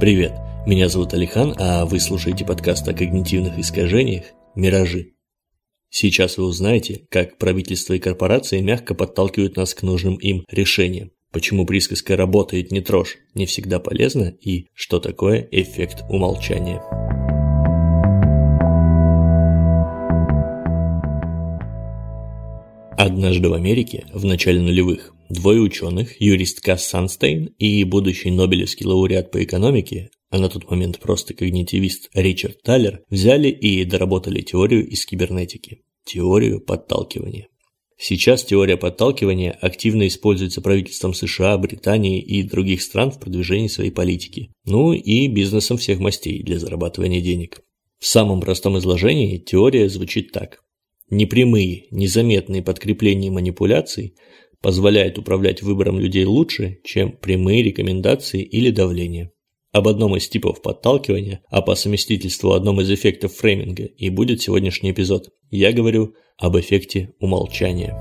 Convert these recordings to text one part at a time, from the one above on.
Привет, меня зовут Алихан, а вы слушаете подкаст о когнитивных искажениях «Миражи». Сейчас вы узнаете, как правительство и корпорации мягко подталкивают нас к нужным им решениям, почему присказка «работает не трожь» не всегда полезна и что такое эффект умолчания. Однажды в Америке, в начале нулевых, двое ученых, юрист Касс Санстейн и будущий Нобелевский лауреат по экономике, а на тот момент просто когнитивист Ричард Таллер, взяли и доработали теорию из кибернетики – теорию подталкивания. Сейчас теория подталкивания активно используется правительством США, Британии и других стран в продвижении своей политики, ну и бизнесом всех мастей для зарабатывания денег. В самом простом изложении теория звучит так. Непрямые, незаметные подкрепления манипуляций позволяют управлять выбором людей лучше, чем прямые рекомендации или давление. Об одном из типов подталкивания, а по совместительству одном из эффектов фрейминга и будет сегодняшний эпизод. Я говорю об эффекте умолчания.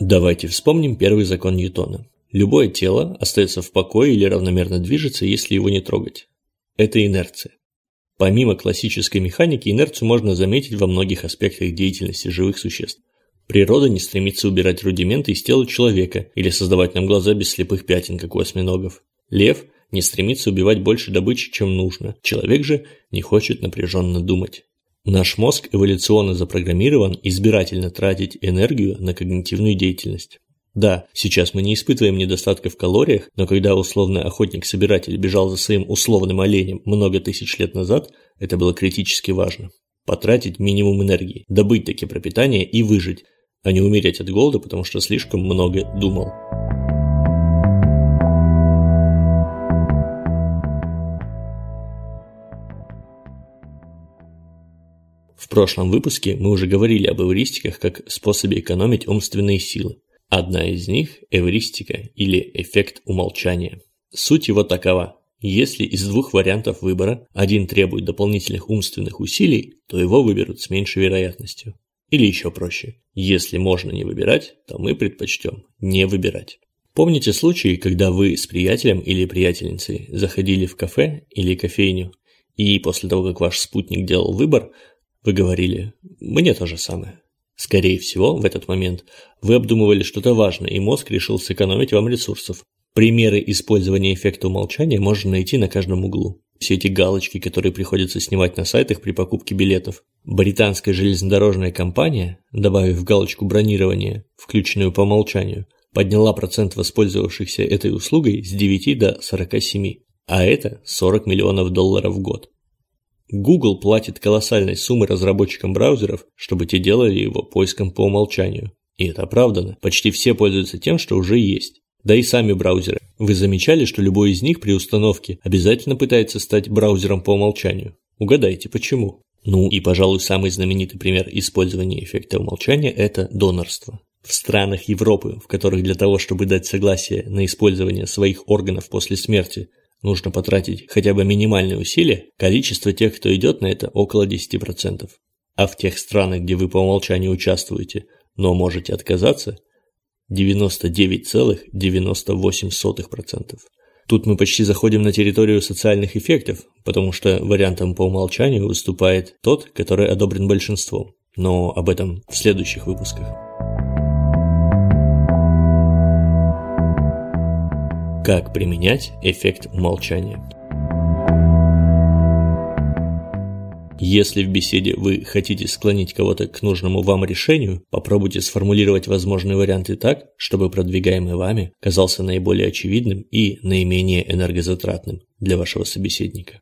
Давайте вспомним первый закон Ньютона. Любое тело остается в покое или равномерно движется, если его не трогать. Это инерция. Помимо классической механики, инерцию можно заметить во многих аспектах деятельности живых существ. Природа не стремится убирать рудименты из тела человека или создавать нам глаза без слепых пятен, как у осьминогов. Лев не стремится убивать больше добычи, чем нужно. Человек же не хочет напряженно думать. Наш мозг эволюционно запрограммирован избирательно тратить энергию на когнитивную деятельность. Да, сейчас мы не испытываем недостатка в калориях, но когда условный охотник-собиратель бежал за своим условным оленем много тысяч лет назад, это было критически важно. Потратить минимум энергии, добыть таки пропитание и выжить, а не умереть от голода, потому что слишком много думал. В прошлом выпуске мы уже говорили об эвристиках как способе экономить умственные силы. Одна из них – эвристика или эффект умолчания. Суть его такова. Если из двух вариантов выбора один требует дополнительных умственных усилий, то его выберут с меньшей вероятностью. Или еще проще. Если можно не выбирать, то мы предпочтем не выбирать. Помните случаи, когда вы с приятелем или приятельницей заходили в кафе или кофейню, и после того, как ваш спутник делал выбор, вы говорили «мне то же самое». Скорее всего, в этот момент вы обдумывали что-то важное, и мозг решил сэкономить вам ресурсов. Примеры использования эффекта умолчания можно найти на каждом углу. Все эти галочки, которые приходится снимать на сайтах при покупке билетов. Британская железнодорожная компания, добавив галочку бронирования, включенную по умолчанию, подняла процент воспользовавшихся этой услугой с 9 до 47, а это 40 миллионов долларов в год. Google платит колоссальной суммы разработчикам браузеров, чтобы те делали его поиском по умолчанию. И это оправдано. Почти все пользуются тем, что уже есть. Да и сами браузеры. Вы замечали, что любой из них при установке обязательно пытается стать браузером по умолчанию? Угадайте, почему? Ну и, пожалуй, самый знаменитый пример использования эффекта умолчания – это донорство. В странах Европы, в которых для того, чтобы дать согласие на использование своих органов после смерти, нужно потратить хотя бы минимальные усилия, количество тех, кто идет на это, около 10%. А в тех странах, где вы по умолчанию участвуете, но можете отказаться, 99,98%. Тут мы почти заходим на территорию социальных эффектов, потому что вариантом по умолчанию выступает тот, который одобрен большинством. Но об этом в следующих выпусках. Как применять эффект умолчания? Если в беседе вы хотите склонить кого-то к нужному вам решению, попробуйте сформулировать возможные варианты так, чтобы продвигаемый вами казался наиболее очевидным и наименее энергозатратным для вашего собеседника.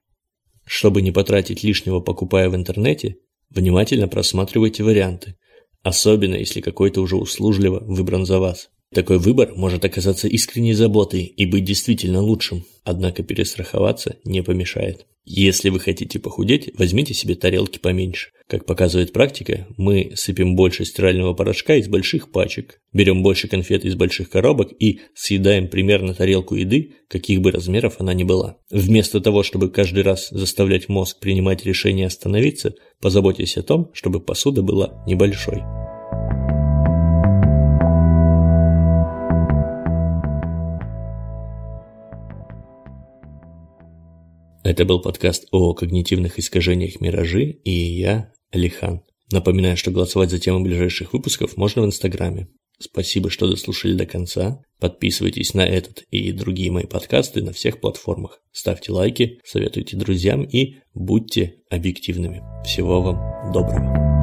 Чтобы не потратить лишнего покупая в интернете, внимательно просматривайте варианты, особенно если какой-то уже услужливо выбран за вас. Такой выбор может оказаться искренней заботой и быть действительно лучшим, однако перестраховаться не помешает. Если вы хотите похудеть, возьмите себе тарелки поменьше. Как показывает практика, мы сыпем больше стирального порошка из больших пачек, берем больше конфет из больших коробок и съедаем примерно тарелку еды, каких бы размеров она ни была. Вместо того, чтобы каждый раз заставлять мозг принимать решение остановиться, позаботьтесь о том, чтобы посуда была небольшой. Это был подкаст о когнитивных искажениях «Миражи» и я, Алихан. Напоминаю, что голосовать за темы ближайших выпусков можно в Инстаграме. Спасибо, что дослушали до конца. Подписывайтесь на этот и другие мои подкасты на всех платформах. Ставьте лайки, советуйте друзьям и будьте объективными. Всего вам доброго.